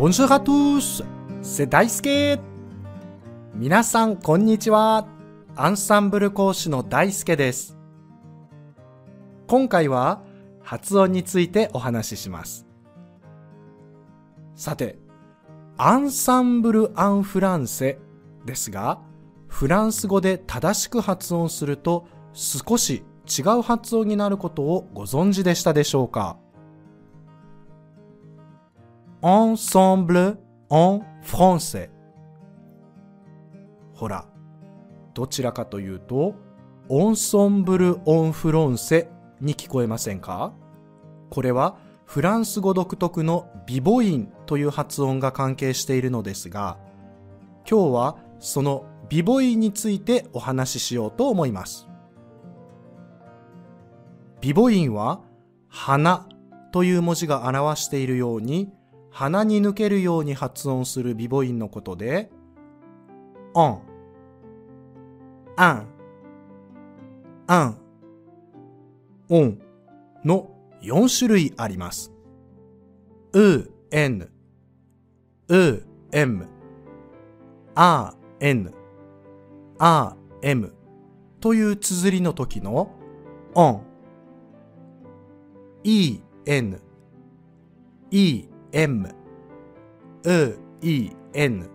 Bonjour à tous! C'est Daisuke! 皆さん、こんにちは。アンサンブル講師の大輔です。今回は発音についてお話しします。さて、アンサンブル・アン・フランセですが、フランス語で正しく発音すると少し違う発音になることをご存知でしたでしょうか？Ensemble en français ほら、どちらかというと、オンソンブル・オン・フロンセに聞こえませんか？これはフランス語独特のビボインという発音が関係しているのですが、今日はそのビボインについてお話ししようと思います。ビボインは花という文字が表しているように鼻に抜けるように発音するビボインのことで、オン、アン、アン、オンの4種類あります。う、n、う、m、あ、n、あ、m という綴りの時のオン、e、n、e、m、う、e、n、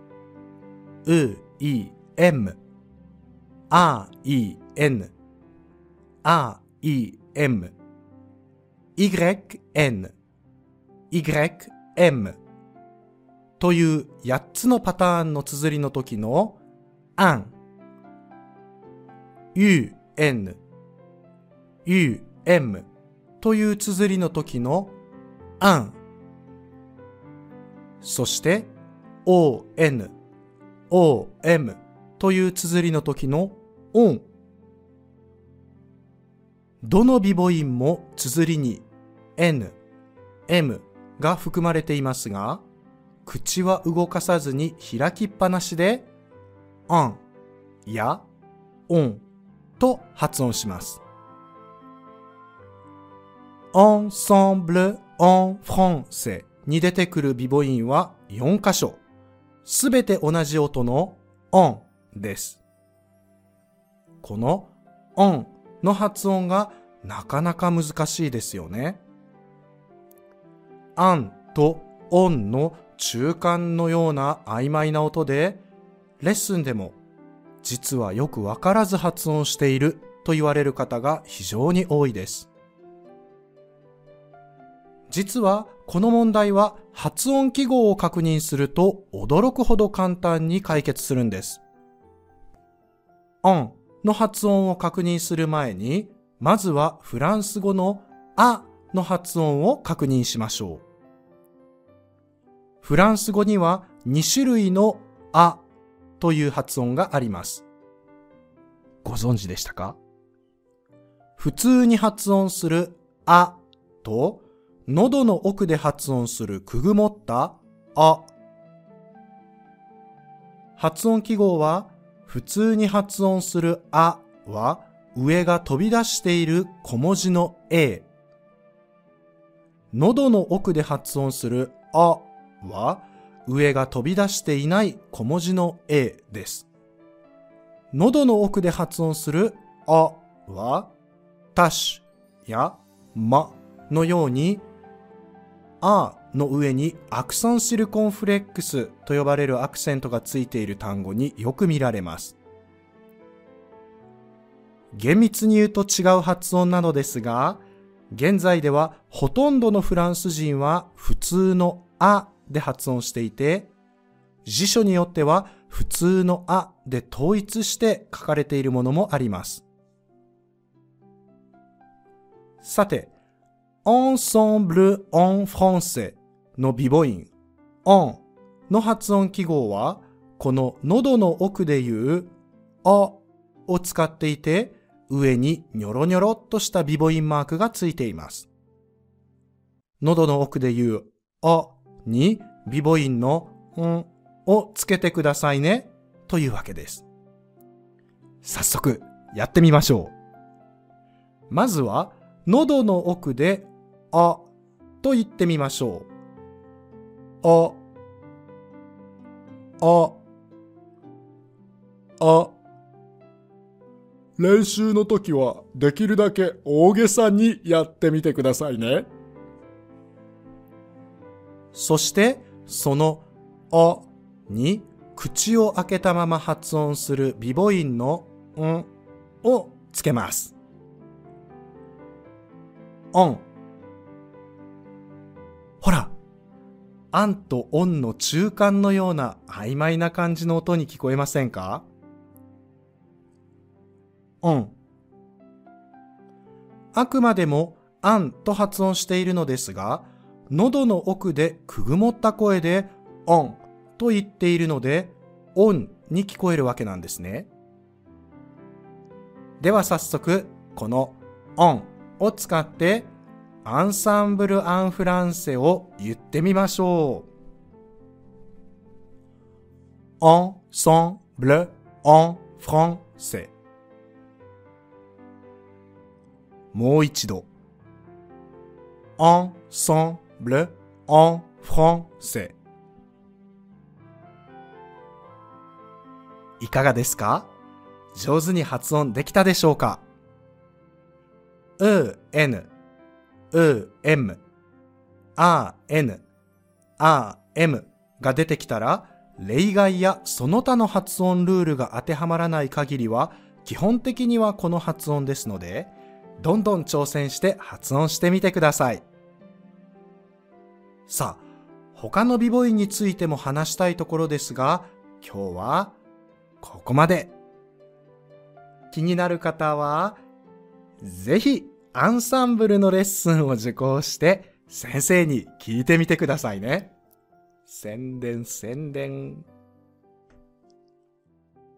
う、e、m、あ、e、n、あ、e、m、y、n、y、m という8つのパターンの綴りの時のあん、u、n、u、m という綴りの時のあん、そして o、n、o、m という綴りの時のオン。どのビボ音も綴りに n、m が含まれていますが、口は動かさずに開きっぱなしで、アンやオンと発音します。ensemble en français に出てくるビボ音は4箇所。すべて同じ音の on です。この on の発音がなかなか難しいですよね。an と on の中間のような曖昧な音で、レッスンでも実はよくわからず発音していると言われる方が非常に多いです。実はこの問題は発音記号を確認すると驚くほど簡単に解決するんです。on の発音を確認する前に、まずはフランス語のあの発音を確認しましょう。フランス語には2種類のあという発音があります。ご存知でしたか？普通に発音するあと喉の奥で発音するくぐもった？あ。発音記号は普通に発音するあは上が飛び出している小文字の a。喉の奥で発音するあは上が飛び出していない小文字の a です。喉の奥で発音するあはタシやまのようにあの上にアクソンシルコンフレックスと呼ばれるアクセントがついている単語によく見られます。厳密に言うと違う発音なのですが、現在ではほとんどのフランス人は普通のあで発音していて、辞書によっては普通のあで統一して書かれているものもあります。さて、ensemble en français のビボ音 on の発音記号は、この喉の奥で言うあを使っていて、上にニョロニョロっとしたビボ音マークがついています。喉の奥で言うあにビボ音のんをつけてくださいねというわけです。早速やってみましょう。まずは喉の奥であと言ってみましょう。あ、あ、あ。練習の時はできるだけ大げさにやってみてくださいね。そして、そのあに口を開けたまま発音する美母音のんをつけます。オン。ほら、アンとオンの中間のような曖昧な感じの音に聞こえませんか？オン。あくまでもアンと発音しているのですが、喉の奥でくぐもった声でオンと言っているので、オンに聞こえるわけなんですね。では早速、このオンを使って、アンサンブル・アン・フランセを言ってみましょう。アンサンブル・アン・フランセ。もう一度。アンサンブル・アン・フランセ。いかがですか？上手に発音できたでしょうか？う、n、う、m、あ、n、あ、m が出てきたら、例外やその他の発音ルールが当てはまらない限りは、基本的にはこの発音ですので、どんどん挑戦して発音してみてください。さあ、他の美母音についても話したいところですが、今日はここまで。気になる方は、ぜひアンサンブルのレッスンを受講して先生に聞いてみてくださいね。宣伝宣伝。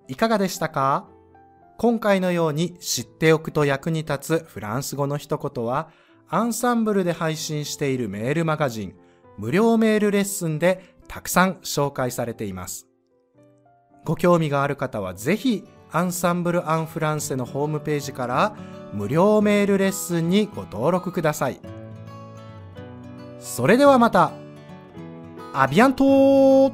いかがでしたか？今回のように知っておくと役に立つフランス語の一言は、アンサンブルで配信しているメールマガジン、無料メールレッスンでたくさん紹介されています。ご興味がある方はぜひ、アンサンブル・アン・フランセのホームページから無料メールレッスンにご登録ください。それではまた、アビアント